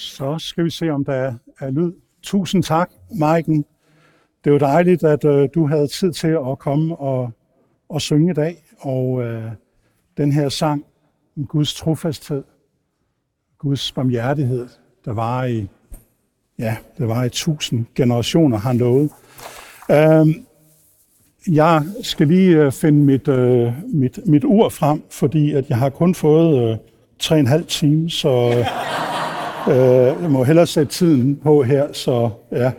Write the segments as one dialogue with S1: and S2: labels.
S1: Så skal vi se, om der er, er lyd. Tusind tak, Maiken. Det var dejligt, at øh, du havde tid til at komme og, og synge i dag. Og øh, den her sang om Guds trofasthed, Guds barmhjertighed, der var i, ja, der var i tusind generationer, har lovet. Øh, jeg skal lige øh, finde mit, øh, mit, mit ur frem, fordi at jeg har kun fået øh, tre og en halv time, så... Øh, Øh, jeg må hellere sætte tiden på her, så ja.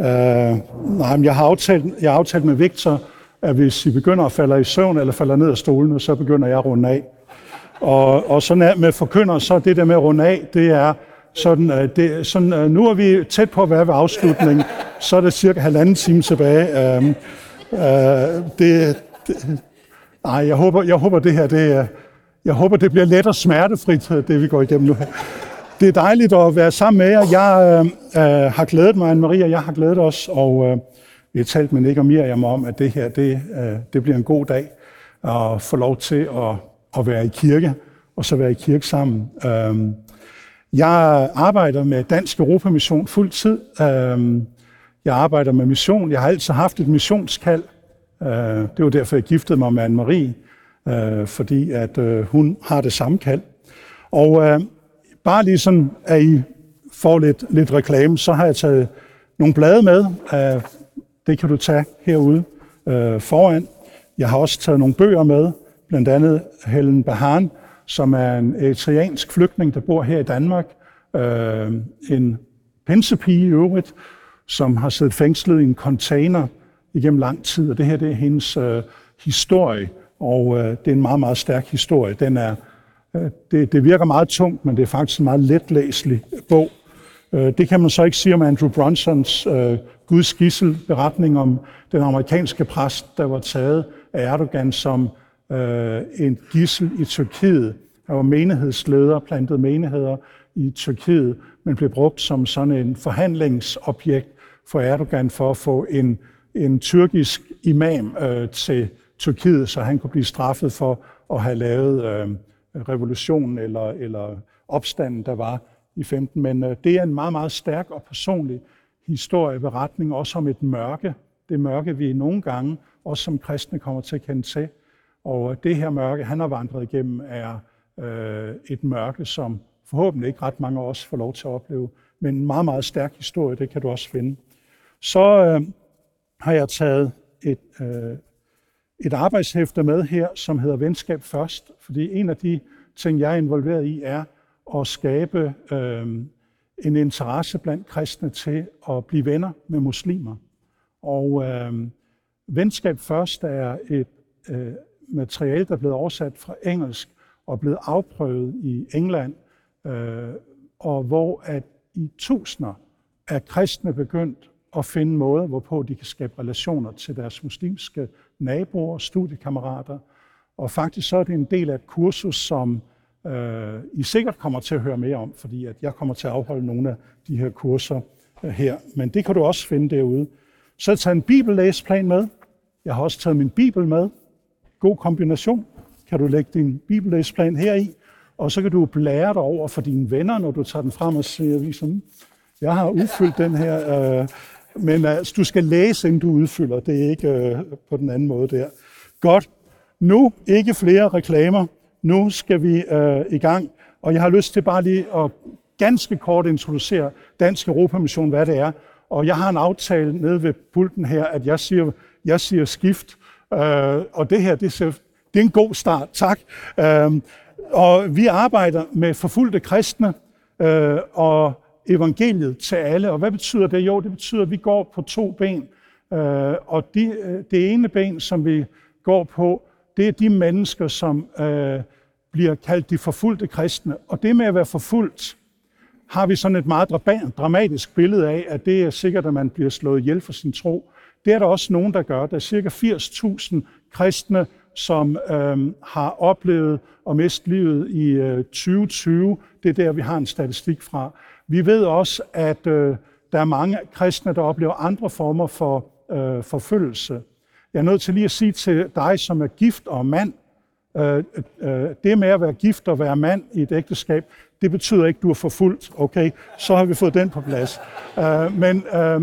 S1: Øh, nej, men jeg har, aftalt, jeg har aftalt med Victor, at hvis I begynder at falde i søvn eller falder ned af stolene, så begynder jeg at runde af. Og, og sådan er med forkynder, så det der med at runde af, det er sådan, øh, det, sådan øh, nu er vi tæt på at være ved afslutningen, så er det cirka halvanden time tilbage. Øh, øh, det, det, nej, jeg håber, jeg håber det her, det, jeg håber, det bliver let og smertefrit, det vi går igennem nu her. Det er dejligt at være sammen med jer. Jeg øh, øh, har glædet mig, Anne-Marie, og jeg har glædet os, og øh, vi har talt med Nick og Miriam om, at det her det, øh, det bliver en god dag at få lov til at, at være i kirke, og så være i kirke sammen. Øh, jeg arbejder med Dansk Europamission fuld tid. Øh, jeg arbejder med mission. Jeg har altid haft et missionskald. Øh, det var derfor, jeg giftede mig med Anne-Marie, øh, fordi at øh, hun har det samme kald. Og øh, Bare lige sådan, at I får lidt, lidt reklame, så har jeg taget nogle blade med. Øh, det kan du tage herude øh, foran. Jeg har også taget nogle bøger med, blandt andet Helen Bahan, som er en eritreansk flygtning, der bor her i Danmark. Øh, en pensepige i øvrigt, som har siddet fængslet i en container igennem lang tid, og det her det er hendes øh, historie, og øh, det er en meget, meget stærk historie. Den er Øh, det, det virker meget tungt, men det er faktisk en meget letlæselig bog. Øh, det kan man så ikke sige om Andrew Bronsons uh, øh, Guds gissel, beretning om den amerikanske præst, der var taget af Erdogan som uh, en gissel i Tyrkiet. Han var menighedsleder, plantede menigheder i Tyrkiet, men blev brugt som sådan en forhandlingsobjekt for Erdogan for at få en, en tyrkisk imam uh, til Tyrkiet, så han kunne blive straffet for at have lavet uh, revolutionen eller, eller opstanden, der var i 15. Men øh, det er en meget, meget stærk og personlig historieberetning, også om et mørke. Det mørke, vi nogle gange, også som kristne, kommer til at kende til. Og øh, det her mørke, han har vandret igennem, er øh, et mørke, som forhåbentlig ikke ret mange af os får lov til at opleve. Men en meget, meget stærk historie, det kan du også finde. Så øh, har jeg taget et, øh, et arbejdshæfte med her, som hedder Venskab Først, fordi en af de ting, jeg er involveret i, er at skabe øh, en interesse blandt kristne til at blive venner med muslimer. Og øh, Venskab Først er et øh, materiale, der er blevet oversat fra engelsk og blevet afprøvet i England, øh, og hvor at i tusinder af kristne begyndt at finde måder, hvorpå de kan skabe relationer til deres muslimske naboer, studiekammerater. Og faktisk så er det en del af et kursus, som øh, I sikkert kommer til at høre mere om, fordi at jeg kommer til at afholde nogle af de her kurser øh, her. Men det kan du også finde derude. Så jeg tager en bibellæsplan med. Jeg har også taget min bibel med. God kombination. Kan du lægge din bibellæsplan her i, og så kan du blære dig over for dine venner, når du tager den frem og siger, ligesom, jeg har udfyldt den her øh, men altså, du skal læse, inden du udfylder. Det er ikke øh, på den anden måde der. Godt. Nu ikke flere reklamer. Nu skal vi øh, i gang. Og jeg har lyst til bare lige at ganske kort introducere Dansk Europamission, hvad det er. Og jeg har en aftale nede ved pulten her, at jeg siger, jeg siger skift. Øh, og det her, det er, det er en god start. Tak. Øh, og vi arbejder med forfulgte kristne, øh, og evangeliet til alle. Og hvad betyder det? Jo, det betyder, at vi går på to ben. Øh, og de, øh, det ene ben, som vi går på, det er de mennesker, som øh, bliver kaldt de forfulgte kristne. Og det med at være forfulgt, har vi sådan et meget dramatisk billede af, at det er sikkert, at man bliver slået ihjel for sin tro. Det er der også nogen, der gør. Der er cirka 80.000 kristne, som øh, har oplevet at miste livet i øh, 2020. Det er der, vi har en statistik fra. Vi ved også, at øh, der er mange kristne, der oplever andre former for øh, forfølgelse. Jeg er nødt til lige at sige til dig, som er gift og mand, Øh, øh, det med at være gift og være mand i et ægteskab, det betyder ikke, at du er forfulgt. Okay, så har vi fået den på plads. Øh, men øh,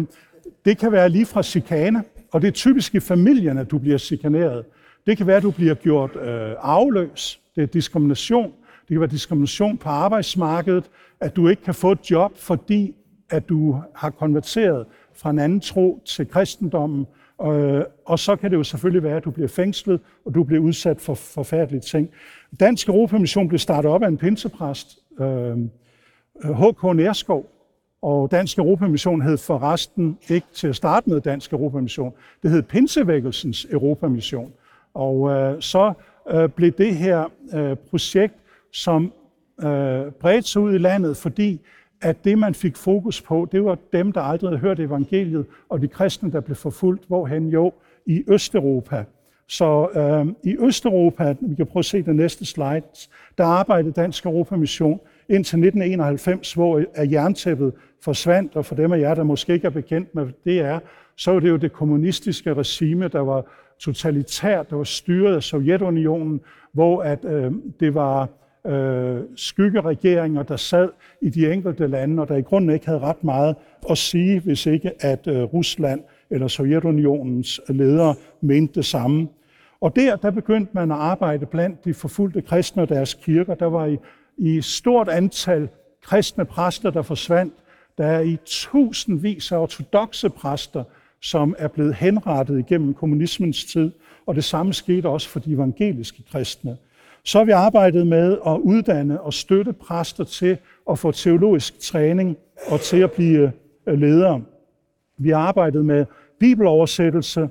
S1: det kan være lige fra chikane, og det er typisk i familien, at du bliver chikaneret. Det kan være, at du bliver gjort øh, afløs. Det er diskrimination. Det kan være diskrimination på arbejdsmarkedet, at du ikke kan få et job, fordi at du har konverteret fra en anden tro til kristendommen. Og, og så kan det jo selvfølgelig være, at du bliver fængslet, og du bliver udsat for forfærdelige ting. Dansk Europamission blev startet op af en pinsepræst, H.K. Øh, Nærskov, og Dansk Europamission hed forresten ikke til at starte med Dansk Europamission. Det hed Pinsevækkelsens Europamission. Og øh, så øh, blev det her øh, projekt, som øh, bredte sig ud i landet, fordi at det, man fik fokus på, det var dem, der aldrig havde hørt evangeliet, og de kristne, der blev forfulgt, hvorhen jo, i Østeuropa. Så øh, i Østeuropa, vi kan prøve at se den næste slide, der arbejdede Dansk Europamission indtil 1991, hvor øh, jerntæppet forsvandt, og for dem af jer, der måske ikke er bekendt med det er, så var det jo det kommunistiske regime, der var totalitært, der var styret af Sovjetunionen, hvor at, øh, det var øh, skyggeregeringer, der sad i de enkelte lande, og der i grunden ikke havde ret meget at sige, hvis ikke at øh, Rusland eller Sovjetunionens ledere mente det samme. Og der, der begyndte man at arbejde blandt de forfulgte kristne og deres kirker. Der var i, i stort antal kristne præster, der forsvandt. Der er i tusindvis af ortodoxe præster, som er blevet henrettet igennem kommunismens tid, og det samme skete også for de evangeliske kristne. Så har vi arbejdet med at uddanne og støtte præster til at få teologisk træning og til at blive øh, ledere. Vi har arbejdet med bibeloversættelse.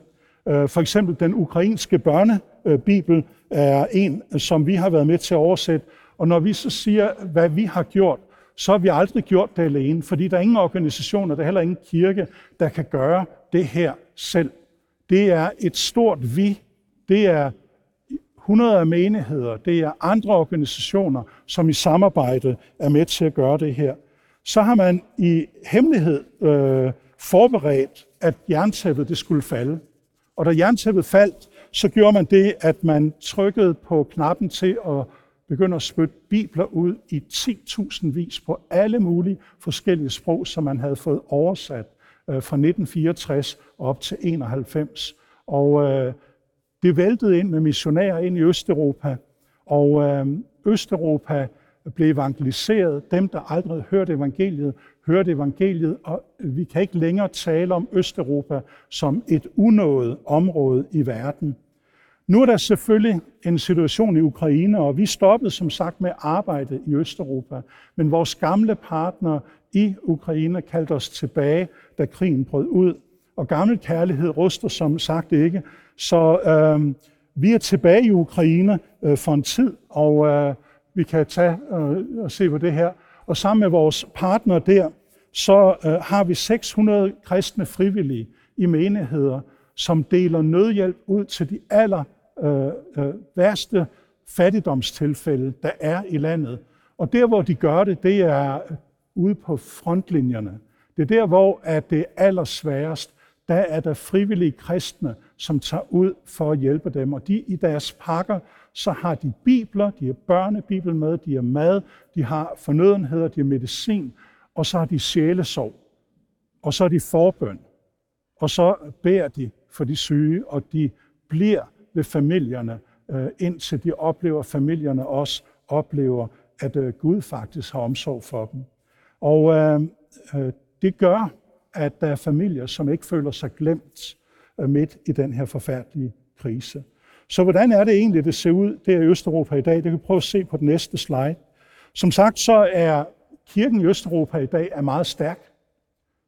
S1: Øh, for eksempel den ukrainske børnebibel er en, som vi har været med til at oversætte. Og når vi så siger, hvad vi har gjort, så har vi aldrig gjort det alene, fordi der er ingen organisationer, der er heller ingen kirke, der kan gøre det her selv. Det er et stort vi. Det er hundrede af menigheder, det er andre organisationer, som i samarbejde er med til at gøre det her. Så har man i hemmelighed øh, forberedt, at jerntæppet det skulle falde. Og da jerntæppet faldt, så gjorde man det, at man trykkede på knappen til at begynde at spytte bibler ud i 10.000 vis på alle mulige forskellige sprog, som man havde fået oversat øh, fra 1964 op til 91. Og øh, det væltede ind med missionærer ind i Østeuropa, og øh, Østeuropa blev evangeliseret. Dem, der aldrig havde hørt evangeliet, hørte evangeliet, og vi kan ikke længere tale om Østeuropa som et unået område i verden. Nu er der selvfølgelig en situation i Ukraine, og vi stoppede som sagt med at arbejde i Østeuropa. Men vores gamle partner i Ukraine kaldte os tilbage, da krigen brød ud. Og gammel kærlighed ruster som sagt ikke. Så øh, vi er tilbage i Ukraine øh, for en tid, og øh, vi kan tage øh, og se på det her. Og sammen med vores partner der, så øh, har vi 600 kristne frivillige i menigheder, som deler nødhjælp ud til de aller øh, øh, værste fattigdomstilfælde, der er i landet. Og der, hvor de gør det, det er ude på frontlinjerne. Det er der, hvor at det er allersværest. Der er der frivillige kristne, som tager ud for at hjælpe dem. Og de i deres pakker, så har de bibler, de har børnebibel med, de har mad, de har fornødenheder, de har medicin, og så har de sjælesorg. Og så er de forbøn. Og så beder de for de syge, og de bliver ved familierne, øh, indtil de oplever, at familierne også oplever, at øh, Gud faktisk har omsorg for dem. Og øh, øh det gør, at der er familier, som ikke føler sig glemt øh, midt i den her forfærdelige krise. Så hvordan er det egentlig, det ser ud der i Østeuropa i dag? Det kan vi prøve at se på den næste slide. Som sagt, så er kirken i Østeuropa i dag er meget stærk.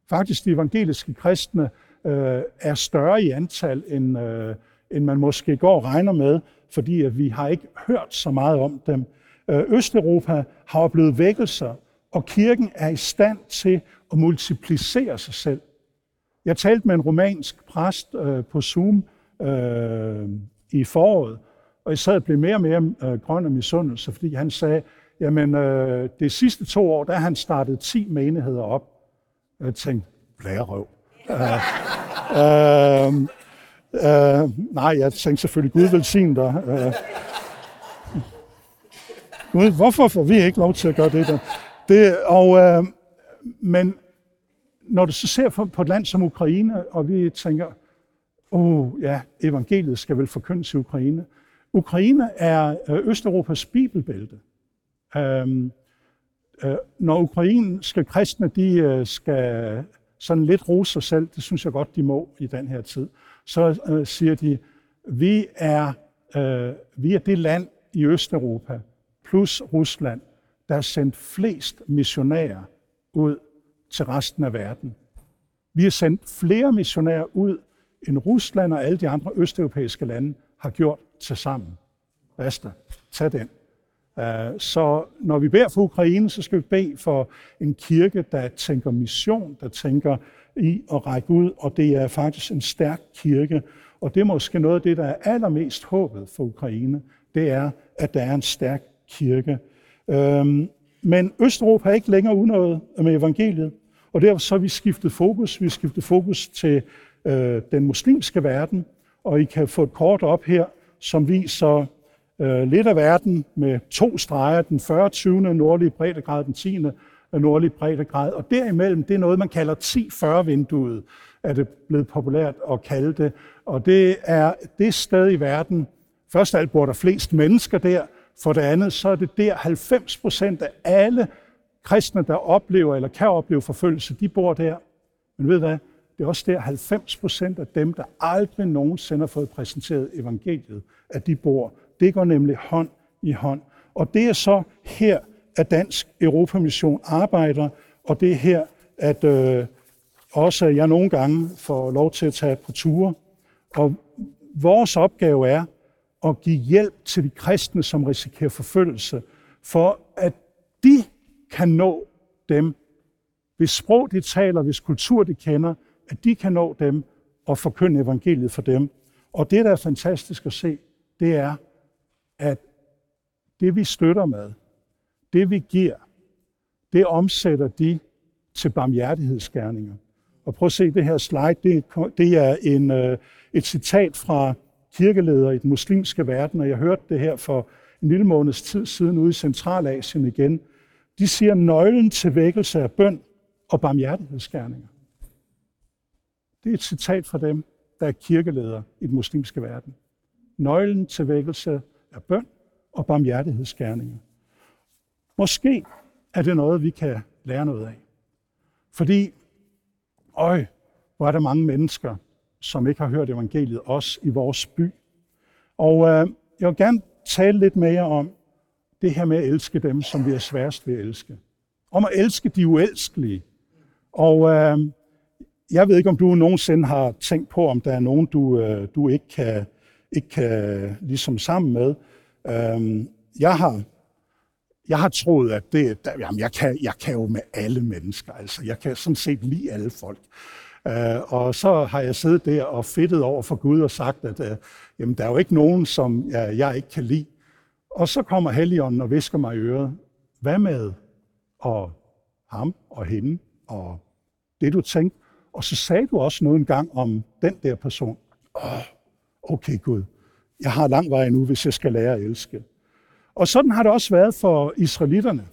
S1: Faktisk de evangeliske kristne øh, er større i antal, end, øh, end man måske går og regner med, fordi at vi har ikke hørt så meget om dem. Øh, Østeuropa har oplevet vækkelser, og kirken er i stand til at multiplicere sig selv. Jeg talte med en romansk præst øh, på Zoom øh, i foråret, og jeg sad og blev mere og mere øh, grøn af misundelse, fordi han sagde, jamen øh, det sidste to år, der han startet 10 menigheder op. Jeg tænkte, blærerøv. Uh, øh, uh, øh, øh, nej, jeg tænkte selvfølgelig, Gud velsign dig. Uh, Gud, hvorfor får vi ikke lov til at gøre det der? Det, og, øh, men når du så ser på et land som Ukraine, og vi tænker, åh oh, ja, evangeliet skal vel forkyndes i Ukraine. Ukraine er øh, Østeuropas bibelbælte. Øhm, øh, når ukrainske kristne de øh, skal sådan lidt rose sig selv, det synes jeg godt, de må i den her tid, så øh, siger de, vi er, øh, vi er det land i Østeuropa, plus Rusland, der har sendt flest missionærer ud til resten af verden. Vi har sendt flere missionærer ud, end Rusland og alle de andre østeuropæiske lande har gjort til sammen. Basta, tag den. Øh, så når vi beder for Ukraine, så skal vi bede for en kirke, der tænker mission, der tænker i at række ud, og det er faktisk en stærk kirke. Og det er måske noget af det, der er allermest håbet for Ukraine, det er, at der er en stærk kirke. Øh, men Østeuropa er ikke længere unået med evangeliet, og derfor så har vi skiftet fokus. Vi har skiftet fokus til øh, den muslimske verden, og I kan få et kort op her, som viser øh, lidt af verden med to streger, den 40. 20. nordlige breddegrad, den 10. nordlige breddegrad, og derimellem, det er noget, man kalder 10-40-vinduet, er det blevet populært at kalde det, og det er det sted i verden, først og alt bor der flest mennesker der, for det andet, så er det der 90 procent af alle kristne, der oplever eller kan opleve forfølgelse, de bor der. Men ved hvad? Det er også der 90 procent af dem, der aldrig nogensinde har fået præsenteret evangeliet, at de bor. Det går nemlig hånd i hånd. Og det er så her, at Dansk Europamission arbejder, og det er her, at øh, også jeg nogle gange får lov til at tage på ture. Og vores opgave er at give hjælp til de kristne, som risikerer forfølgelse, for at de kan nå dem, hvis sprog de taler, hvis kultur de kender, at de kan nå dem og forkynde evangeliet for dem. Og det, der er fantastisk at se, det er, at det vi støtter med, det vi giver, det omsætter de til barmhjertighedsgerninger. Og prøv at se det her slide, det, det er en, øh, et citat fra kirkeleder i den muslimske verden, og jeg hørte det her for en lille måneds tid siden ude i Centralasien igen. De siger, at nøglen til vækkelse er bøn og barmhjertighedsgerninger. Det er et citat fra dem, der er kirkeledere i den muslimske verden. Nøglen til vækkelse er bøn og barmhjertighedsgerninger. Måske er det noget, vi kan lære noget af. Fordi, øj, hvor er der mange mennesker, som ikke har hørt evangeliet, også i vores by. Og øh, jeg vil gerne tale lidt mere om det her med at elske dem, som vi er sværest ved at elske. Om at elske de uelskelige. Og øh, jeg ved ikke, om du nogensinde har tænkt på, om der er nogen, du, øh, du ikke kan, ikke kan ligesom sammen med. Øh, jeg har jeg har troet, at det, der, jamen jeg, kan, jeg kan jo med alle mennesker. Altså, jeg kan sådan set lide alle folk. Uh, og så har jeg siddet der og fedtet over for Gud og sagt, at uh, jamen, der er jo ikke nogen, som uh, jeg ikke kan lide. Og så kommer Helligånden og visker mig i øret. Hvad med og ham og hende og det, du tænkte? Og så sagde du også noget en gang om den der person. Oh, okay Gud, jeg har lang vej nu, hvis jeg skal lære at elske. Og sådan har det også været for israelitterne.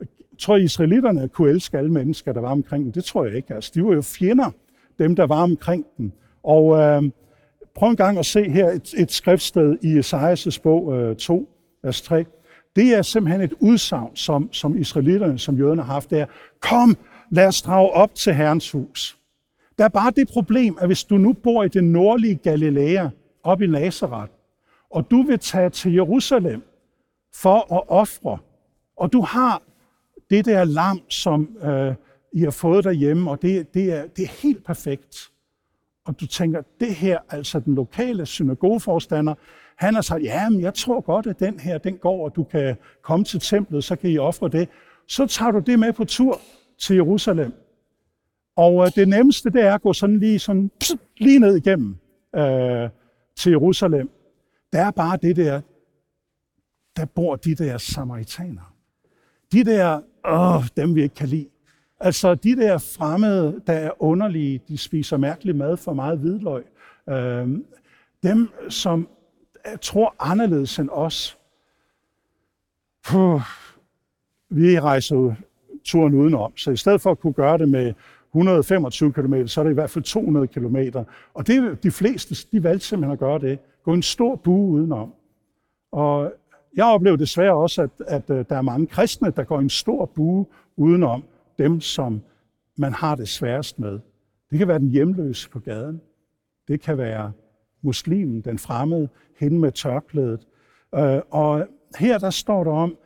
S1: Jeg tror, israelitterne kunne elske alle mennesker, der var omkring dem. Det tror jeg ikke. Altså, de var jo fjender, dem der var omkring dem. Og øh, prøv en gang at se her et, et skriftsted i Esajas bog øh, 2, vers 3. Det er simpelthen et udsagn, som, som israelitterne, som jøderne har haft der. Kom, lad os drage op til Herrens hus. Der er bare det problem, at hvis du nu bor i det nordlige Galilea, op i Nazareth, og du vil tage til Jerusalem for at ofre, og du har det der lam, som øh, I har fået derhjemme, og det, det, er, det er helt perfekt. Og du tænker, det her, altså den lokale synagogeforstander, han har sagt, ja, men jeg tror godt, at den her, den går, og du kan komme til templet, så kan I ofre det. Så tager du det med på tur til Jerusalem. Og øh, det nemmeste, det er at gå sådan lige, sådan, pss, lige ned igennem øh, til Jerusalem. Der er bare det der, der bor de der samaritanere. De der, åh, dem vi ikke kan lide. Altså de der fremmede, der er underlige, de spiser mærkelig mad for meget hvidløg. Øh, dem, som tror anderledes end os. Puh, vi rejser turen udenom, så i stedet for at kunne gøre det med 125 km, så er det i hvert fald 200 km. Og det, de fleste, de valgte simpelthen at gøre det. Gå en stor bue udenom. Og jeg oplever desværre også, at, at øh, der er mange kristne, der går en stor bue udenom dem, som man har det sværest med. Det kan være den hjemløse på gaden. Det kan være muslimen, den fremmede, hende med tørklædet. Øh, og her der står der om,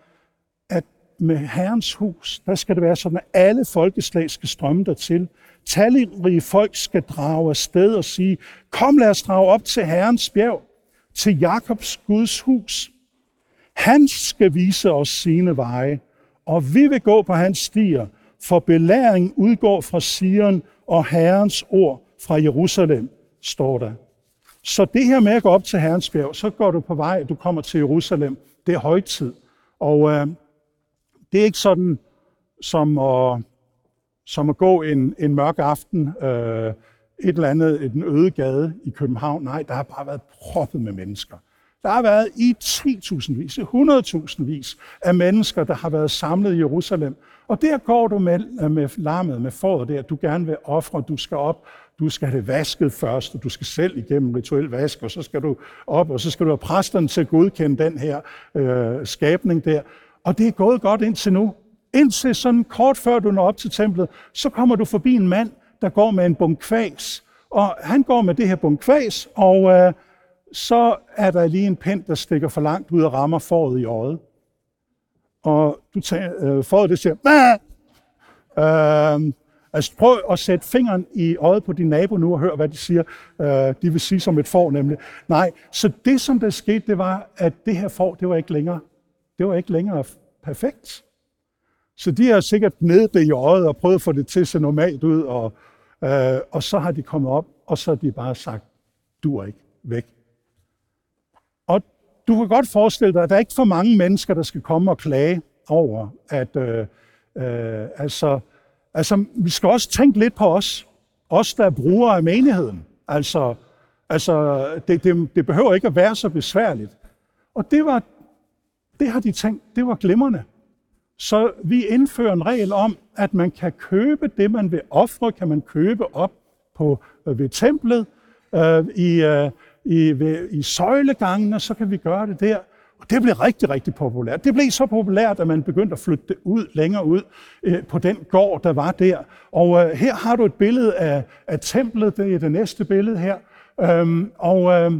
S1: at med Herrens hus, der skal det være sådan, at alle folkeslag skal strømme dertil. Talrige folk skal drage afsted og sige, kom lad os drage op til Herrens bjerg, til Jakobs Guds hus. Han skal vise os sine veje, og vi vil gå på hans stier, for belæring udgår fra Sion, og Herrens ord fra Jerusalem, står der. Så det her med at gå op til Herrens bjerg, så går du på vej, du kommer til Jerusalem. Det er højtid. Og øh, det er ikke sådan som at, som at gå en, en mørk aften øh, et eller andet, en øde gade i København. Nej, der har bare været proppet med mennesker. Der har været i 10.000 vis, 100.000 vis af mennesker, der har været samlet i Jerusalem. Og der går du med, øh, med lammet, med fåret der, du gerne vil ofre, du skal op, du skal have det vasket først, og du skal selv igennem rituel vask, og så skal du op, og så skal du have præsterne til at godkende den her øh, skabning der. Og det er gået godt indtil nu. Indtil sådan kort før du når op til templet, så kommer du forbi en mand, der går med en bunke kvæs. Og han går med det her bunke kvæs, og øh, så er der lige en pind, der stikker for langt ud og rammer foråret i øjet. Og du tager, øh, foråret det siger, Bæh! Øh, altså prøv at sætte fingeren i øjet på din nabo nu og hør, hvad de siger. Øh, de vil sige som et får nemlig. Nej, så det som der skete, det var, at det her får, det var ikke længere, det var ikke længere perfekt. Så de har sikkert nede det i øjet og prøvet at få det til at se normalt ud, og, øh, og så har de kommet op, og så har de bare sagt, du er ikke væk. Du kan godt forestille dig, at der er ikke for mange mennesker, der skal komme og klage over, at øh, øh, altså, altså, vi skal også tænke lidt på os. Os, der er brugere af menigheden. Altså, altså det, det, det behøver ikke at være så besværligt. Og det var, det har de tænkt, det var glimrende. Så vi indfører en regel om, at man kan købe det, man vil ofre, kan man købe op på, øh, ved templet, øh, i, øh, i, ved, i søjlegangene, så kan vi gøre det der. Og det blev rigtig, rigtig populært. Det blev så populært, at man begyndte at flytte det ud, længere ud øh, på den gård, der var der. Og øh, her har du et billede af, af templet, det er det næste billede her. Øhm, og øh,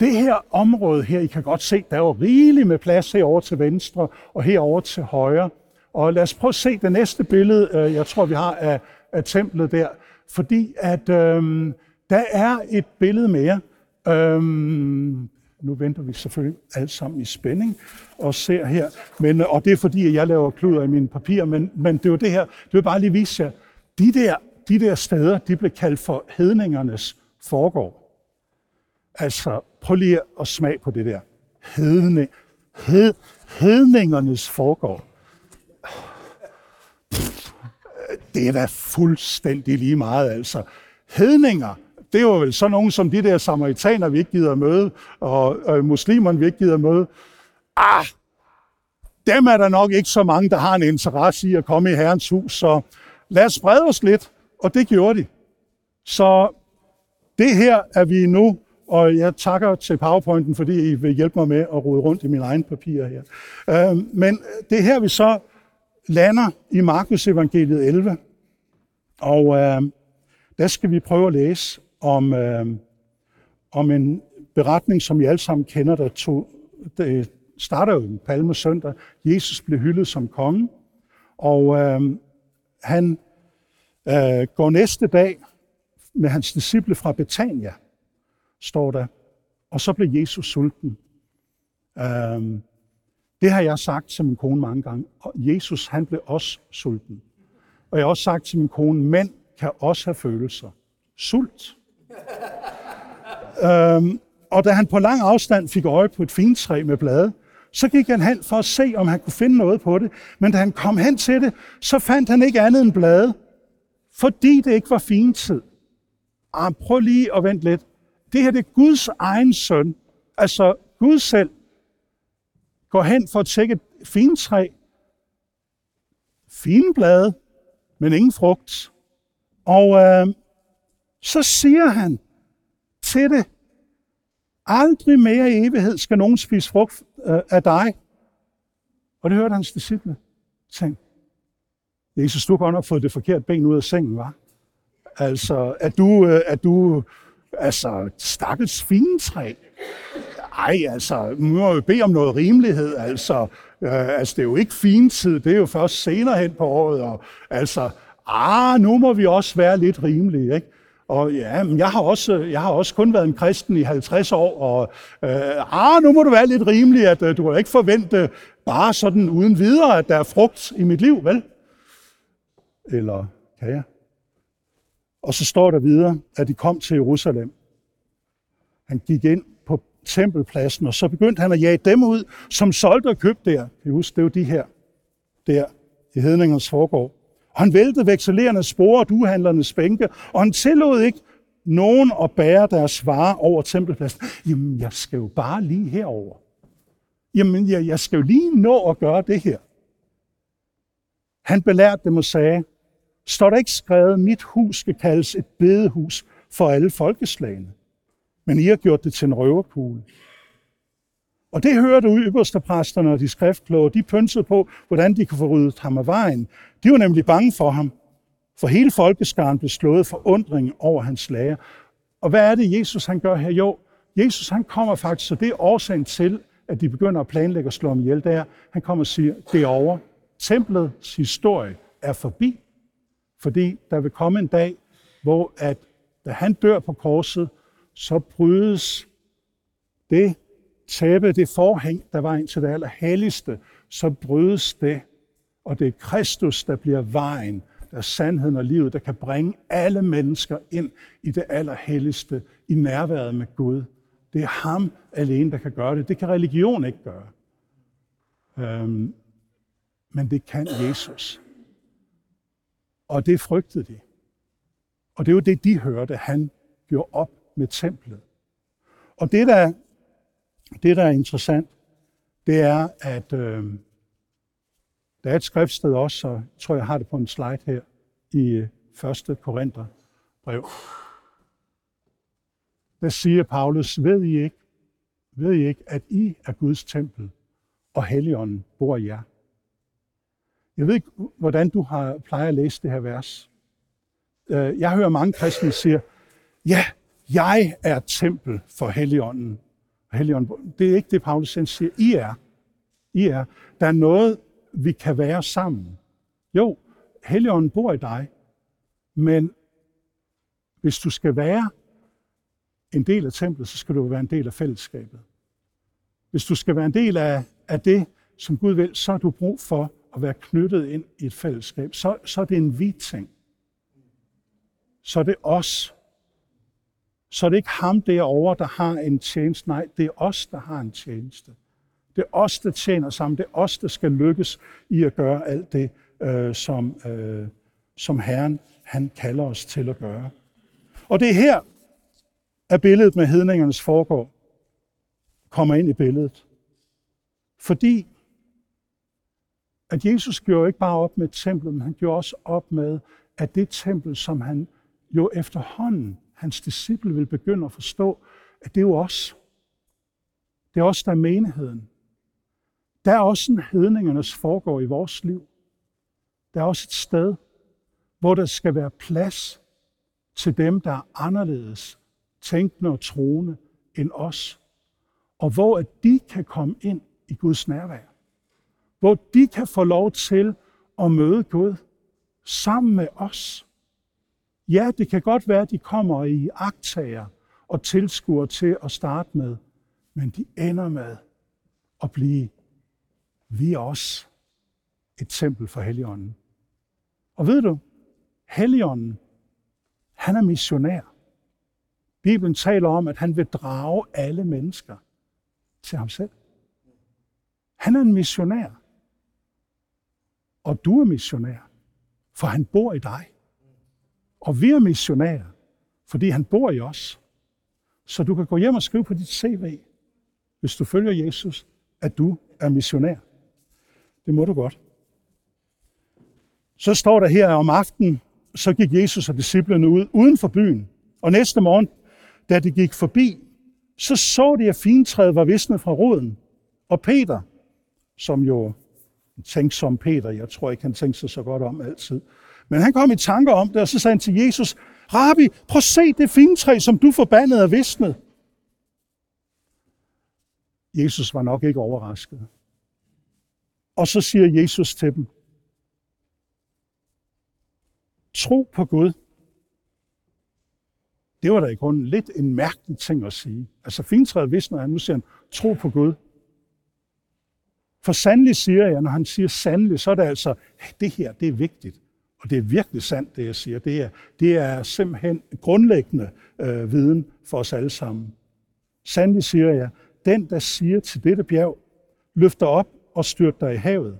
S1: det her område her, I kan godt se, der er jo rigeligt med plads herover til venstre og herover til højre. Og lad os prøve at se det næste billede, øh, jeg tror, vi har af, af templet der. Fordi at øh, der er et billede mere. Øhm, nu venter vi selvfølgelig alle sammen i spænding og ser her. Men, og det er fordi, at jeg laver kluder i mine papirer, men, men det er jo det her, det vil bare lige vise jer. De der, de der steder, de blev kaldt for hedningernes foregård. Altså, prøv lige at smage på det der. Hedning, hed, hedningernes foregård. Det er da fuldstændig lige meget, altså. Hedninger, det var vel sådan nogen som de der samaritaner, vi ikke gider møde, og, og muslimerne, vi ikke gider møde. Ah, dem er der nok ikke så mange, der har en interesse i at komme i Herrens hus, så lad os sprede os lidt, og det gjorde de. Så det her er vi nu, og jeg takker til PowerPointen, fordi I vil hjælpe mig med at rode rundt i mine egne papirer her. Øhm, men det er her, vi så lander i Markus evangeliet 11, og øhm, der skal vi prøve at læse om, øh, om en beretning, som I alle sammen kender, der tog, det starter jo palme søndag. Jesus blev hyldet som konge, og øh, han øh, går næste dag med hans disciple fra Betania, står der, og så blev Jesus sulten. Øh, det har jeg sagt til min kone mange gange. Og Jesus, han blev også sulten. Og jeg har også sagt til min kone, mænd kan også have følelser. Sult øhm, og da han på lang afstand fik øje på et fintræ med blade, så gik han hen for at se, om han kunne finde noget på det. Men da han kom hen til det, så fandt han ikke andet end blade, fordi det ikke var fintid. Ah, prøv lige at vente lidt. Det her det er Guds egen søn. Altså Gud selv går hen for at tjekke, fine træ, fine blade, men ingen frugt. Og øh, så siger han til det, aldrig mere i evighed skal nogen spise frugt øh, af dig. Og det hørte hans disciple. Tænk, Jesus, du har godt nok fået det forkerte ben ud af sengen, var? Altså, at du, at øh, du altså, stakkels fintræ. Ej, altså, nu må vi bede om noget rimelighed. Altså, øh, altså, det er jo ikke fintid, det er jo først senere hen på året. Og, altså, ah, nu må vi også være lidt rimelige, ikke? Og ja, men jeg har, også, jeg har også kun været en kristen i 50 år, og øh, ah, nu må du være lidt rimelig, at øh, du kan ikke forvente bare sådan uden videre, at der er frugt i mit liv, vel? Eller kan jeg? Og så står der videre, at de kom til Jerusalem. Han gik ind på tempelpladsen, og så begyndte han at jage dem ud, som solgte og købte der. Kan I huske, det var de her, der i hedningernes forgård. Og han væltede vekselerende spore og duhandlernes bænke, og han tillod ikke nogen at bære deres varer over tempelpladsen. Jamen, jeg skal jo bare lige herover. Jamen, jeg, jeg skal jo lige nå at gøre det her. Han belærte dem og sagde, står der ikke skrevet, mit hus skal kaldes et bedehus for alle folkeslagene. Men I har gjort det til en røverkugle. Og det hørte ud ypperste præsterne og de skriftkloge. De pynsede på, hvordan de kunne få ryddet ham af vejen. De var nemlig bange for ham, for hele folkeskaren blev slået for undring over hans lære. Og hvad er det, Jesus han gør her? Jo, Jesus han kommer faktisk, så det er årsagen til, at de begynder at planlægge at slå ham ihjel, der. han kommer og siger, det er over. Templets historie er forbi, fordi der vil komme en dag, hvor at, da han dør på korset, så brydes det tabe det forhæng, der var ind til det allerhelligste, så brydes det, og det er Kristus, der bliver vejen, der er sandheden og livet, der kan bringe alle mennesker ind i det allerhelligste, i nærværet med Gud. Det er ham alene, der kan gøre det. Det kan religion ikke gøre. Øhm, men det kan Jesus. Og det frygtede de. Og det var det, de hørte. Han gjorde op med templet. Og det, der, det, der er interessant, det er, at øh, der er et skriftsted også, så jeg tror, jeg har det på en slide her, i øh, 1. Korinther brev. Der siger Paulus, ved I ikke, ved I ikke, at I er Guds tempel, og Helligånden bor i jer? Jeg ved ikke, hvordan du har plejer at læse det her vers. Øh, jeg hører mange kristne sige, ja, jeg er tempel for Helligånden. Helligånden. Det er ikke det, Paulus siger. I er. I er. Der er noget, vi kan være sammen. Jo, Helligånden bor i dig, men hvis du skal være en del af templet, så skal du være en del af fællesskabet. Hvis du skal være en del af, af det, som Gud vil, så har du brug for at være knyttet ind i et fællesskab. Så, så er det en vid ting. Så er det os. Så er det ikke ham derovre, der har en tjeneste. Nej, det er os, der har en tjeneste. Det er os, der tjener sammen. Det er os, der skal lykkes i at gøre alt det, øh, som, øh, som Herren han kalder os til at gøre. Og det er her, at billedet med hedningernes foregår kommer ind i billedet. Fordi at Jesus gjorde ikke bare op med templet, men han gjorde også op med, at det tempel, som han jo efterhånden, hans disciple vil begynde at forstå, at det er jo os. Det er os, der er menigheden. Der er også en hedningernes foregår i vores liv. Der er også et sted, hvor der skal være plads til dem, der er anderledes tænkende og troende end os. Og hvor at de kan komme ind i Guds nærvær. Hvor de kan få lov til at møde Gud sammen med os. Ja, det kan godt være, at de kommer i agtager og tilskuer til at starte med, men de ender med at blive vi er også et tempel for Helligånden. Og ved du, Helligånden, han er missionær. Bibelen taler om, at han vil drage alle mennesker til ham selv. Han er en missionær. Og du er missionær, for han bor i dig. Og vi er missionærer, fordi han bor i os. Så du kan gå hjem og skrive på dit CV, hvis du følger Jesus, at du er missionær. Det må du godt. Så står der her om aftenen, så gik Jesus og disciplene ud uden for byen. Og næste morgen, da de gik forbi, så så de, at fintræet var visnet fra roden. Og Peter, som jo tænkte som Peter, jeg tror ikke, han tænkte sig så godt om altid, men han kom i tanker om det, og så sagde han til Jesus, Rabbi, prøv at se det fintræ, som du forbandede og visnet. Jesus var nok ikke overrasket. Og så siger Jesus til dem, tro på Gud. Det var da i grunden lidt en mærkelig ting at sige. Altså fintræet visner han, nu siger han, tro på Gud. For sandelig siger jeg, når han siger sandelig, så er det altså, det her, det er vigtigt. Og det er virkelig sandt, det jeg siger. Det er, det er simpelthen grundlæggende øh, viden for os alle sammen. Sandelig siger jeg, den, der siger til dette bjerg, løfter op og styrter i havet,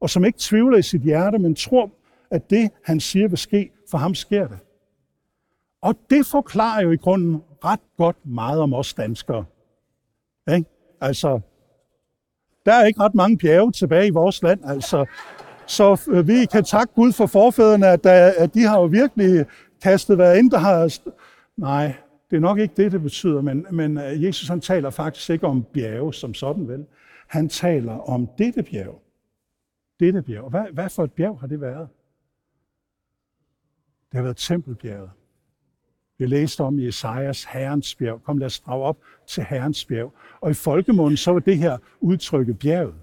S1: og som ikke tvivler i sit hjerte, men tror, at det, han siger, vil ske, for ham sker det. Og det forklarer jo i grunden ret godt meget om os danskere. Ikke? Altså, der er ikke ret mange bjerge tilbage i vores land, altså. Så øh, vi kan takke Gud for forfædrene, at, øh, at de har jo virkelig kastet hvad end der har... Nej, det er nok ikke det, det betyder, men, men øh, Jesus han taler faktisk ikke om bjerge som sådan, vel? Han taler om dette bjerg. Dette bjerg. Hvad, hvad for et bjerg har det været? Det har været tempelbjerget. Vi læste om i Herrens bjerg. Kom, lad os drage op til Herrens bjerg. Og i folkemunden, så var det her udtrykket bjerget.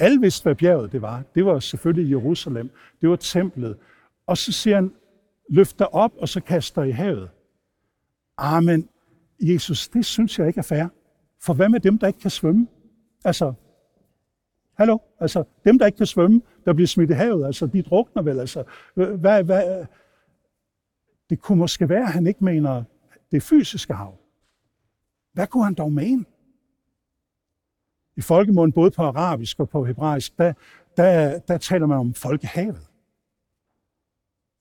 S1: Alle vidste, hvad bjerget det var. Det var selvfølgelig Jerusalem. Det var templet. Og så siger han, løfter op, og så kaster i havet. Amen. Jesus, det synes jeg ikke er fair. For hvad med dem, der ikke kan svømme? Altså, hallo? Altså, dem, der ikke kan svømme, der bliver smidt i havet, altså, de drukner vel, altså. Hvad, hvad, det kunne måske være, at han ikke mener det fysiske hav. Hvad kunne han dog mene? I folkemunden, både på arabisk og på hebraisk, der, der, der taler man om folkehavet.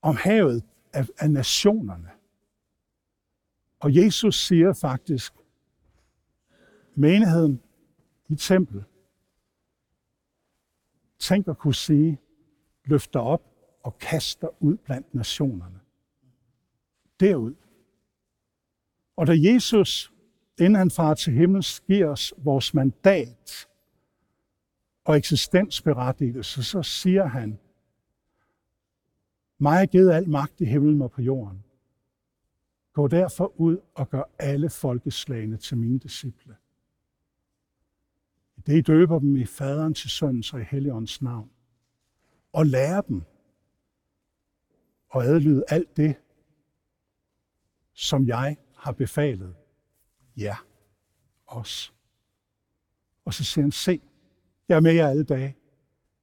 S1: Om havet af, af nationerne. Og Jesus siger faktisk, menigheden i tempel, tænk at kunne sige, løfter op og kaster ud blandt nationerne. Derud. Og da Jesus, inden han farer til himlen, giver os vores mandat og eksistensberettigelse, så siger han, mig er givet al magt i himlen og på jorden. Gå derfor ud og gør alle folkeslagene til mine disciple. Det I døber dem i faderen til søndens og i Helligåndens navn. Og lærer dem og adlyde alt det, som jeg har befalet jer, os. Og så siger han, se, jeg er med jer alle dage,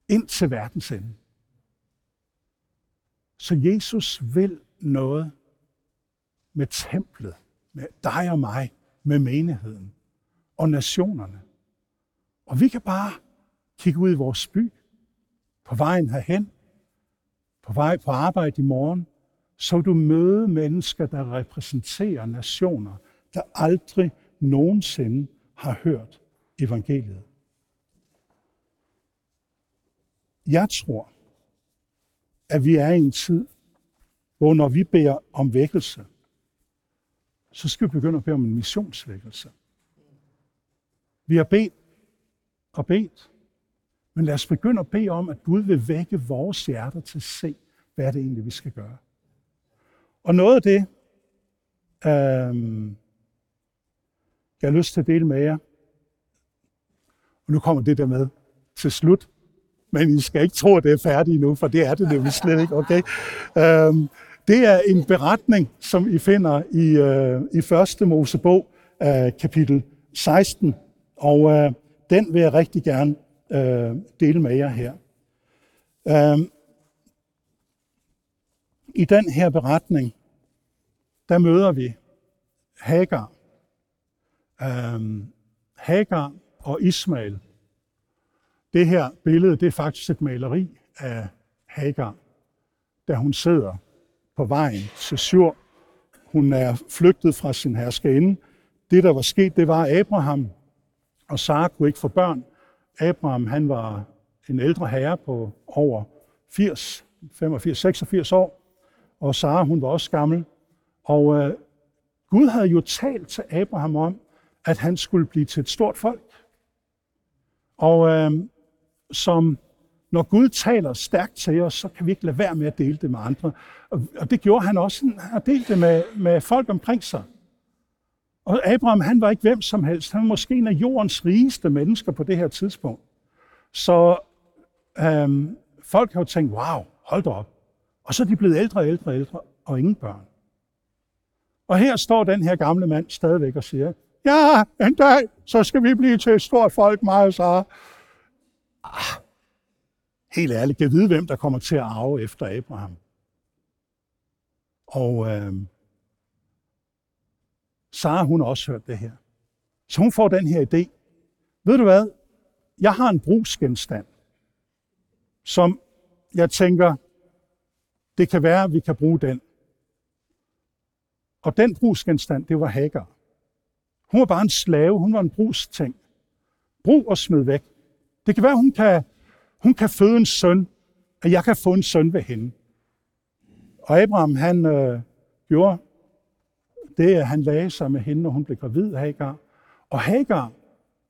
S1: ind til verdens ende. Så Jesus vil noget med templet, med dig og mig, med menigheden og nationerne. Og vi kan bare kigge ud i vores by, på vejen herhen, på vej på arbejde i morgen, så du møde mennesker, der repræsenterer nationer, der aldrig nogensinde har hørt evangeliet. Jeg tror, at vi er i en tid, hvor når vi beder om vækkelse, så skal vi begynde at bede om en missionsvækkelse. Vi har bedt og bedt, men lad os begynde at bede om, at Gud vil vække vores hjerter til at se, hvad er det egentlig, vi skal gøre. Og noget af det, øh, jeg har lyst til at dele med jer, og nu kommer det der med til slut, men I skal ikke tro, at det er færdigt nu, for det er det nemlig slet ikke, okay? Øhm, det er en beretning, som I finder i, øh, i første Mosebog, øh, kapitel 16, og øh, den vil jeg rigtig gerne øh, dele med jer her. Øh, I den her beretning, der møder vi Hagar øhm, Hagar og Ismail. Det her billede, det er faktisk et maleri af Hagar, da hun sidder på vejen til Sjur. Hun er flygtet fra sin herskerinde. Det, der var sket, det var, at Abraham og Sara kunne ikke få børn. Abraham, han var en ældre herre på over 80, 85, 86 år, og Sara hun var også gammel. Og øh, Gud havde jo talt til Abraham om, at han skulle blive til et stort folk. Og øh, som når Gud taler stærkt til os, så kan vi ikke lade være med at dele det med andre. Og det gjorde han også. Han har delt det med, med folk omkring sig. Og Abraham, han var ikke hvem som helst. Han var måske en af jordens rigeste mennesker på det her tidspunkt. Så øhm, folk har jo tænkt, wow, hold da op. Og så er de blevet ældre og ældre og ældre, og ingen børn. Og her står den her gamle mand stadigvæk og siger, ja, en dag, så skal vi blive til et stort folk, mig og Sara. Ah, helt ærligt, kan vide, hvem der kommer til at arve efter Abraham. Og øh, Sara, hun har også hørt det her. Så hun får den her idé. Ved du hvad? Jeg har en brugsgenstand, som jeg tænker, det kan være, at vi kan bruge den. Og den brugsgenstand, det var Hagar. Hun var bare en slave, hun var en brugsting. Brug og smid væk. Det kan være, hun kan, hun kan føde en søn, at jeg kan få en søn ved hende. Og Abraham, han øh, gjorde det, at han lagde sig med hende, når hun blev gravid, Hagar. Og Hagar,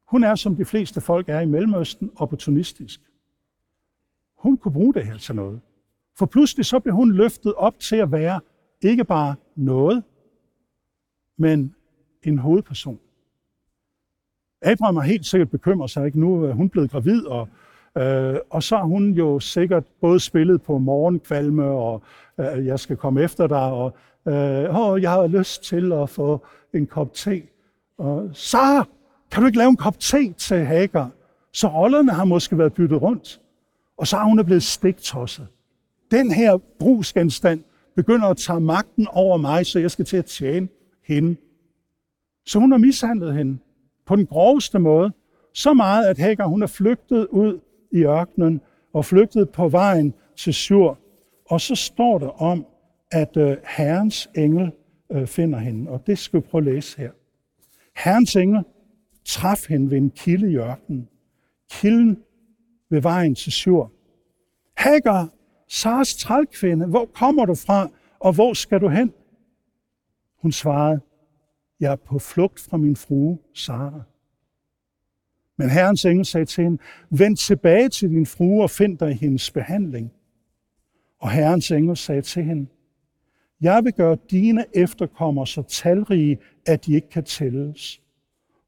S1: hun er, som de fleste folk er i Mellemøsten, opportunistisk. Hun kunne bruge det her til noget. For pludselig så blev hun løftet op til at være ikke bare noget, men en hovedperson. Abraham har helt sikkert bekymret sig, ikke? Nu er hun blevet gravid, og, øh, og så har hun jo sikkert både spillet på morgenkvalme, og øh, jeg skal komme efter dig, og øh, åh, jeg har lyst til at få en kop te. Og så kan du ikke lave en kop te til Hagar? Så rollerne har måske været byttet rundt, og så er hun blevet stiktosset. Den her brugsgenstand begynder at tage magten over mig, så jeg skal til at tjene hende. Så hun har mishandlet hende på den groveste måde. Så meget, at Hagar hun er flygtet ud i ørkenen og flygtet på vejen til Sjur. Og så står der om, at øh, Herrens engel øh, finder hende, og det skal vi prøve at læse her. Herrens engel traf hende ved en kilde i ørkenen. Kilden ved vejen til Sjur. Hagar, Sars trælkvinde, hvor kommer du fra, og hvor skal du hen? Hun svarede, jeg er på flugt fra min frue, Sara. Men Herrens engel sagde til hende, vend tilbage til din frue og find dig i hendes behandling. Og Herrens engel sagde til hende, jeg vil gøre dine efterkommere så talrige, at de ikke kan tælles.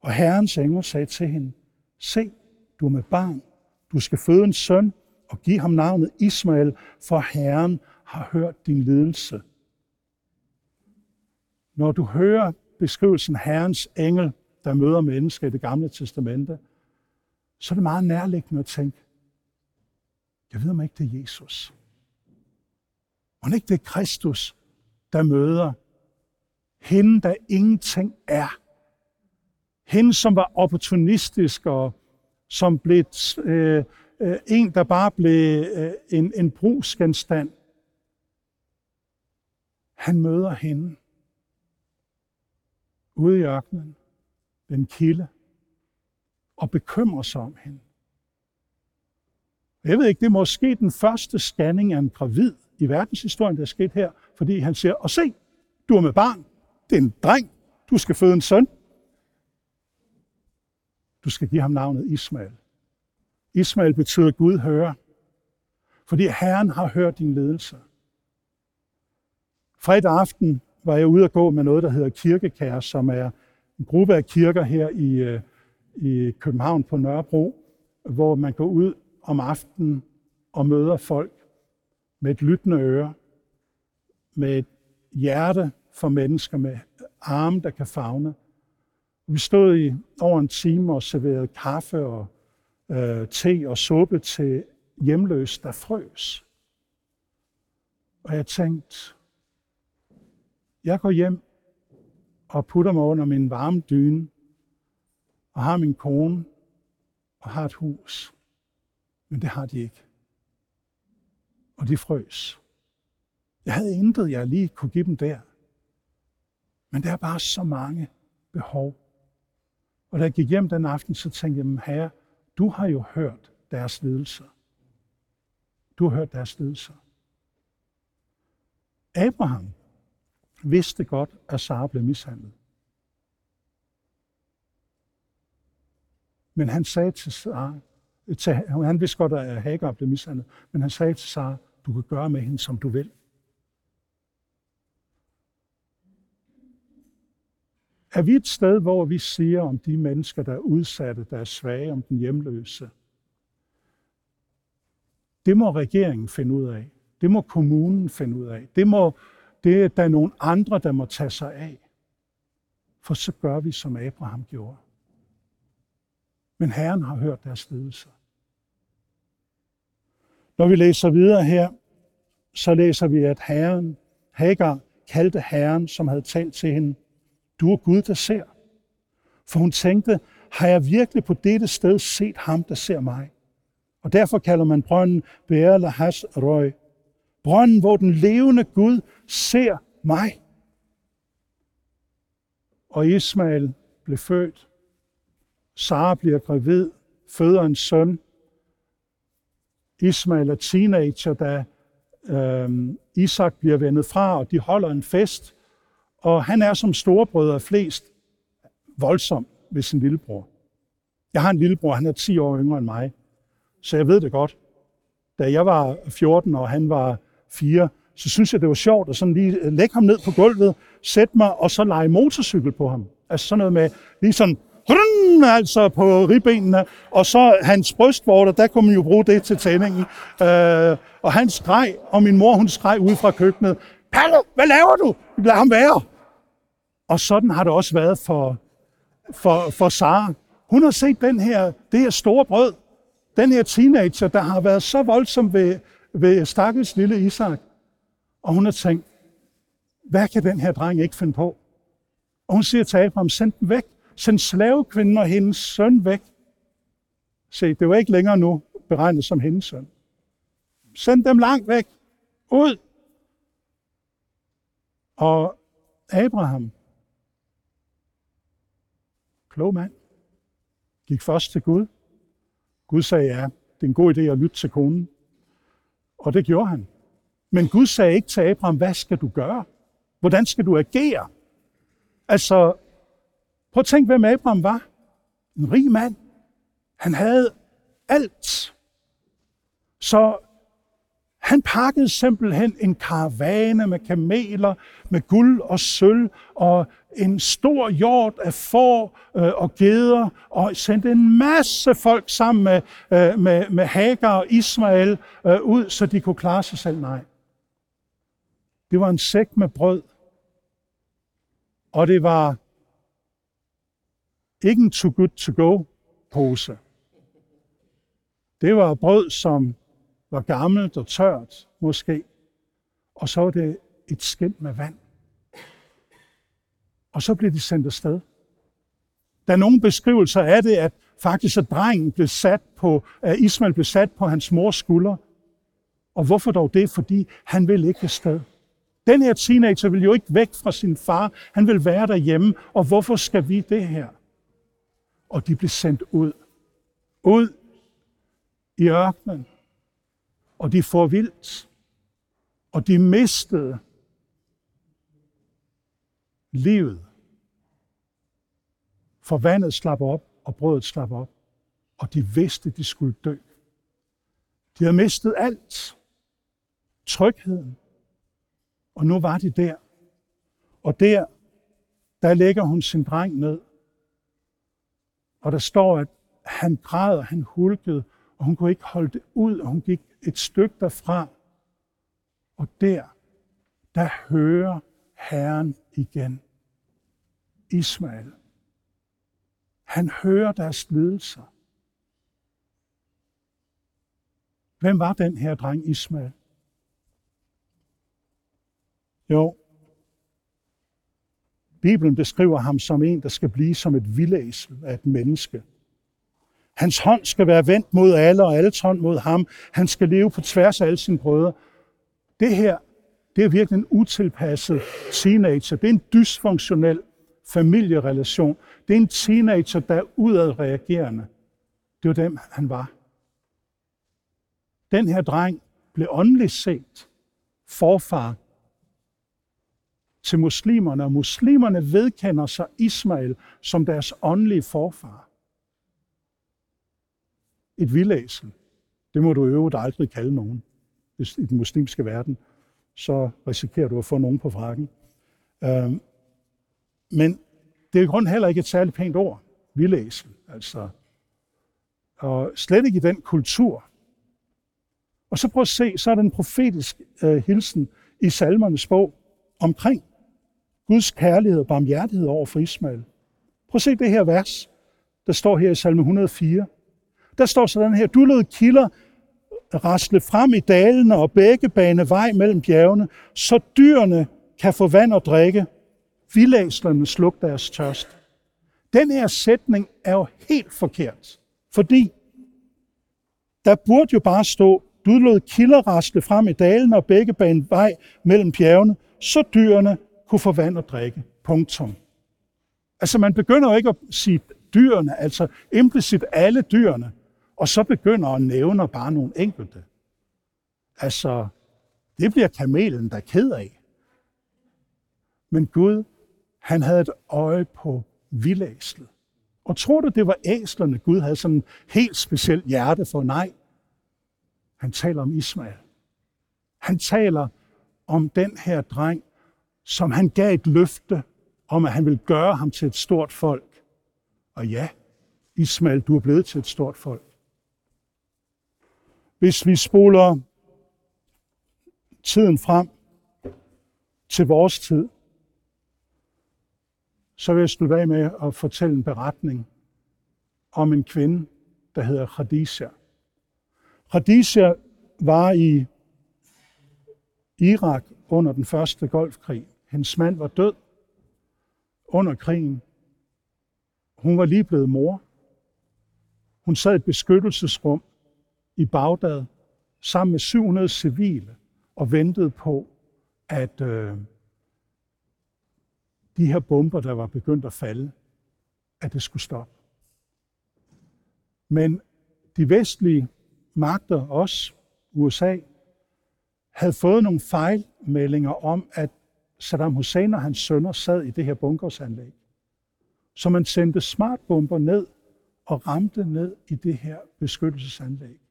S1: Og Herrens engel sagde til hende, se, du er med barn. Du skal føde en søn og give ham navnet Ismael, for Herren har hørt din lidelse. Når du hører beskrivelsen Herrens engel, der møder mennesker i det gamle testamente, så er det meget nærliggende at tænke, jeg ved om ikke, det er Jesus. Må ikke det er Kristus, der møder hende, der ingenting er. Hende, som var opportunistisk og som blev øh, øh, en, der bare blev øh, en, en brugsgenstand. Han møder hende ude i ørkenen, den kilde, og bekymrer sig om hende. Jeg ved ikke, det er måske den første scanning af en gravid i verdenshistorien, der er sket her, fordi han siger, og se, du er med barn, det er en dreng, du skal føde en søn. Du skal give ham navnet Ismael. Ismael betyder Gud hører, fordi Herren har hørt din ledelse. Fredag aften var jeg ude at gå med noget, der hedder Kirkekær, som er en gruppe af kirker her i, øh, i København på Nørrebro, hvor man går ud om aftenen og møder folk med et lyttende øre, med et hjerte for mennesker, med arme, der kan fagne. Vi stod i over en time og serverede kaffe og øh, te og suppe til hjemløse, der frøs. Og jeg tænkte, jeg går hjem og putter mig under min varme dyne, og har min kone, og har et hus. Men det har de ikke. Og de frøs. Jeg havde intet, jeg lige kunne give dem der. Men der er bare så mange behov. Og da jeg gik hjem den aften, så tænkte jeg, herre, du har jo hørt deres lidelser. Du har hørt deres lidelser. Abraham vidste godt, at Sara blev mishandlet. Men han sagde til Sara, til, han vidste godt, at Hagar blev mishandlet, men han sagde til Sara, du kan gøre med hende, som du vil. Er vi et sted, hvor vi siger om de mennesker, der er udsatte, der er svage, om den hjemløse? Det må regeringen finde ud af. Det må kommunen finde ud af. Det må det er der nogle andre, der må tage sig af. For så gør vi, som Abraham gjorde. Men Herren har hørt deres lidelser. Når vi læser videre her, så læser vi, at Herren, Hagar, kaldte Herren, som havde talt til hende, du er Gud, der ser. For hun tænkte, har jeg virkelig på dette sted set ham, der ser mig? Og derfor kalder man brønden Be'er Lahas Røg. Brønden, hvor den levende Gud ser mig. Og Ismael blev født. Sara bliver gravid, føder en søn. Ismael er teenager, da øh, Isak bliver vendet fra, og de holder en fest. Og han er som storebrødre flest voldsom ved sin lillebror. Jeg har en lillebror, han er 10 år yngre end mig, så jeg ved det godt. Da jeg var 14, og han var 4, så synes jeg, det var sjovt at sådan lige øh, lægge ham ned på gulvet, sætte mig og så lege motorcykel på ham. Altså sådan noget med lige sådan, altså på ribbenene, og så hans brystvorter, der kunne man jo bruge det til tændingen. Øh, og han skreg, og min mor hun skreg ud fra køkkenet, Palle, hvad laver du? Lad ham være. Og sådan har det også været for, for, for Sara. Hun har set den her, det her store brød, den her teenager, der har været så voldsom ved, ved stakkels lille Isak. Og hun har tænkt, hvad kan den her dreng ikke finde på? Og hun siger til Abraham, send den væk. Send slavekvinden og hendes søn væk. Se, det var ikke længere nu beregnet som hendes søn. Send dem langt væk. Ud. Og Abraham, klog mand, gik først til Gud. Gud sagde, ja, det er en god idé at lytte til konen. Og det gjorde han. Men Gud sagde ikke til Abraham, hvad skal du gøre? Hvordan skal du agere? Altså, prøv at tænke, hvem Abraham var. En rig mand. Han havde alt. Så han pakkede simpelthen en karavane med kameler, med guld og sølv og en stor jord af får øh, og geder og sendte en masse folk sammen med, øh, med, med Hagar og Ismael øh, ud, så de kunne klare sig selv. Nej. Det var en sæk med brød. Og det var ikke en too good to go pose. Det var brød, som var gammelt og tørt, måske. Og så var det et skind med vand. Og så blev de sendt afsted. Der er nogle beskrivelser af det, at faktisk at drengen blev sat på, at Ismail blev sat på hans mors skulder. Og hvorfor dog det? Fordi han ville ikke afsted. Den her teenager vil jo ikke væk fra sin far. Han vil være derhjemme. Og hvorfor skal vi det her? Og de blev sendt ud. Ud i ørkenen. Og de får vildt. Og de mistede livet. For vandet slapper op, og brødet slapper op. Og de vidste, de skulle dø. De havde mistet alt. Trygheden, og nu var de der. Og der, der lægger hun sin dreng ned. Og der står, at han græd, han hulkede, og hun kunne ikke holde det ud, og hun gik et stykke derfra. Og der, der hører Herren igen. Ismael. Han hører deres lidelser. Hvem var den her dreng Ismael? Jo, Bibelen beskriver ham som en, der skal blive som et vildæsel af et menneske. Hans hånd skal være vendt mod alle, og alle hånd mod ham. Han skal leve på tværs af alle sine brødre. Det her, det er virkelig en utilpasset teenager. Det er en dysfunktionel familierelation. Det er en teenager, der er udadreagerende. Det var dem, han var. Den her dreng blev åndeligt set forfar til muslimerne, og muslimerne vedkender sig Ismail som deres åndelige forfar. Et vildæsel, det må du øve dig aldrig kalde nogen i den muslimske verden. Så risikerer du at få nogen på frakken. Øh, men det er i grunden heller ikke et særligt pænt ord, vildæsel. Altså, og slet ikke i den kultur. Og så prøv at se, så er den profetiske øh, hilsen i salmernes bog omkring Guds kærlighed og barmhjertighed over for Ismael. Prøv at se det her vers, der står her i salme 104. Der står sådan her, du lød kilder rasle frem i dalene og begge bane vej mellem bjergene, så dyrene kan få vand og drikke. Vildæslerne sluk deres tørst. Den her sætning er jo helt forkert, fordi der burde jo bare stå, du lod kilder rasle frem i dalene og begge bane vej mellem bjergene, så dyrene kunne få vand og drikke. Punktum. Altså man begynder jo ikke at sige dyrene, altså implicit alle dyrene, og så begynder at nævne bare nogle enkelte. Altså, det bliver kamelen der ked af. Men Gud, han havde et øje på vildæslet. Og tror du, det var æslerne, Gud havde sådan en helt specielt hjerte for? Nej. Han taler om Ismael. Han taler om den her dreng, som han gav et løfte om, at han ville gøre ham til et stort folk. Og ja, Ismael, du er blevet til et stort folk. Hvis vi spoler tiden frem til vores tid, så vil jeg slutte af med at fortælle en beretning om en kvinde, der hedder Khadija. Khadija var i Irak under den første golfkrig. Hendes mand var død under krigen. Hun var lige blevet mor. Hun sad i et beskyttelsesrum i Bagdad sammen med 700 civile og ventede på, at øh, de her bomber, der var begyndt at falde, at det skulle stoppe. Men de vestlige magter, også USA, havde fået nogle fejlmeldinger om, at Saddam Hussein og hans sønner sad i det her bunkersanlæg. Så man sendte smartbomber ned og ramte ned i det her beskyttelsesanlæg.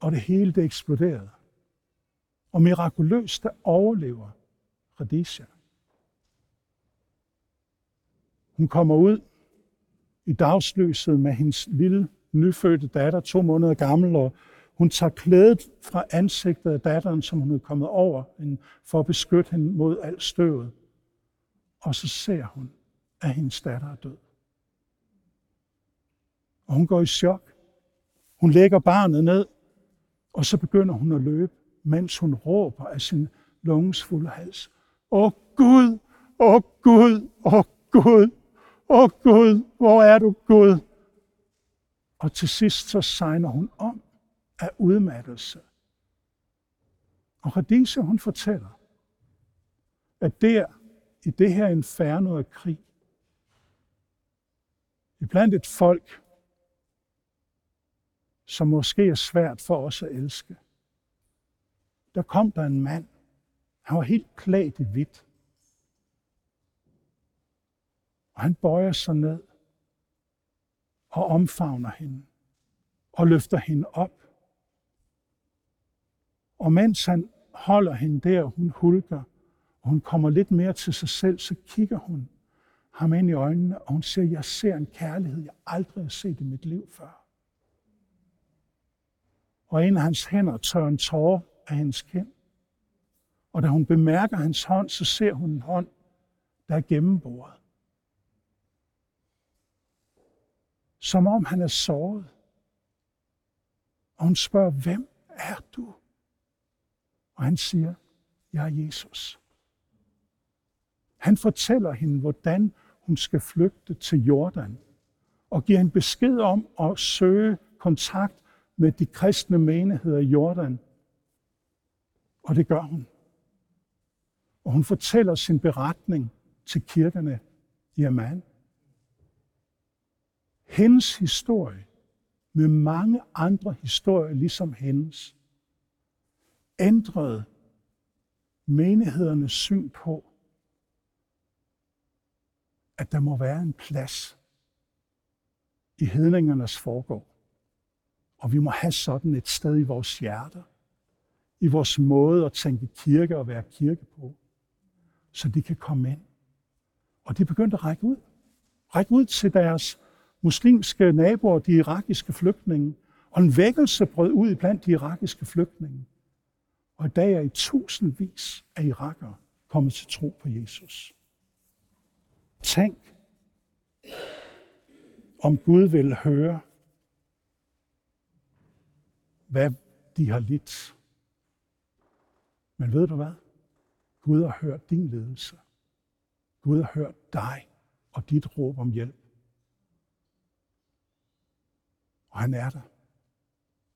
S1: Og det hele det eksploderede. Og mirakuløst der overlever Khadija. Hun kommer ud i dagslyset med hendes lille nyfødte datter, to måneder gammel, og hun tager klædet fra ansigtet af datteren, som hun er kommet over, for at beskytte hende mod alt støvet. Og så ser hun, at hendes datter er død. Og hun går i chok. Hun lægger barnet ned, og så begynder hun at løbe, mens hun råber af sin lungens fulde hals. Åh Gud, åh Gud, åh Gud, åh Gud, hvor er du Gud? Og til sidst så sejner hun om af udmattelse. Og Khadija, hun fortæller, at der i det her inferno af krig, blandt et folk, som måske er svært for os at elske, der kom der en mand. Han var helt klædt i hvidt. Og han bøjer sig ned og omfavner hende og løfter hende op. Og mens han holder hende der, hun hulker, og hun kommer lidt mere til sig selv, så kigger hun ham ind i øjnene, og hun siger, jeg ser en kærlighed, jeg aldrig har set i mit liv før. Og en af hans hænder tør en tårer af hendes kind. Og da hun bemærker hans hånd, så ser hun en hånd, der er gennemboret. Som om han er såret. Og hun spørger, hvem er du? Og han siger, jeg er Jesus. Han fortæller hende, hvordan hun skal flygte til Jordan, og giver en besked om at søge kontakt med de kristne menigheder i Jordan. Og det gør hun. Og hun fortæller sin beretning til kirkerne i Amman. Hendes historie med mange andre historier ligesom hendes, ændrede menighedernes syn på, at der må være en plads i hedningernes forgård. Og vi må have sådan et sted i vores hjerter, i vores måde at tænke kirke og være kirke på, så de kan komme ind. Og de begyndte at række ud. Række ud til deres muslimske naboer, de irakiske flygtninge. Og en vækkelse brød ud blandt de irakiske flygtninge. Og i dag er i tusindvis af irakere kommet til tro på Jesus. Tænk, om Gud vil høre, hvad de har lidt. Men ved du hvad? Gud har hørt din ledelse. Gud har hørt dig og dit råb om hjælp. Og han er der.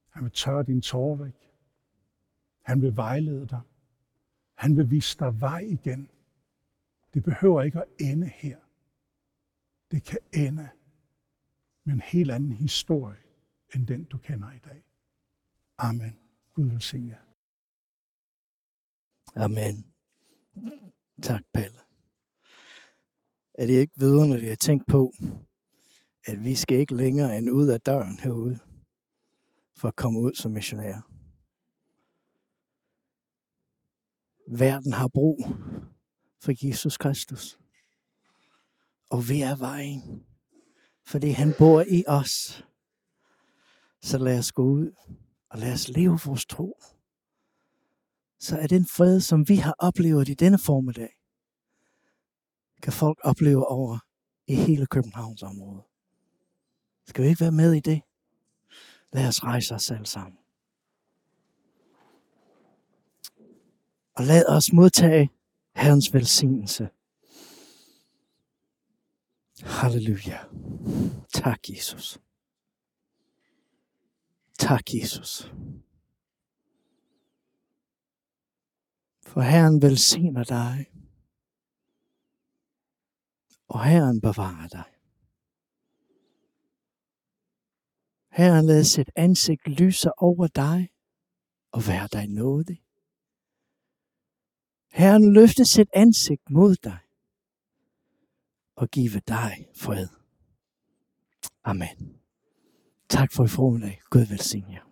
S1: Han vil tørre din tårer væk. Han vil vejlede dig. Han vil vise dig vej igen. Det behøver ikke at ende her. Det kan ende med en helt anden historie, end den du kender i dag. Amen. Gud velsigne jer.
S2: Amen. Tak, Palle. Er det ikke vidunderligt at tænke på, at vi skal ikke længere end ud af døren herude, for at komme ud som missionærer. Verden har brug for Jesus Kristus. Og vi er vejen, fordi han bor i os. Så lad os gå ud og lad os leve vores tro. Så er den fred, som vi har oplevet i denne formiddag, kan folk opleve over i hele Københavns område. Skal vi ikke være med i det? Lad os rejse os alle sammen. Og lad os modtage Herrens velsignelse. Halleluja. Tak, Jesus. Tak, Jesus. For Herren velsigner dig. Og Herren bevarer dig. Herren lader sit ansigt lyse over dig og være dig nådig. Herren løfter sit ansigt mod dig og give dig fred. Amen. Tak for i formiddag. Gud velsigne jer.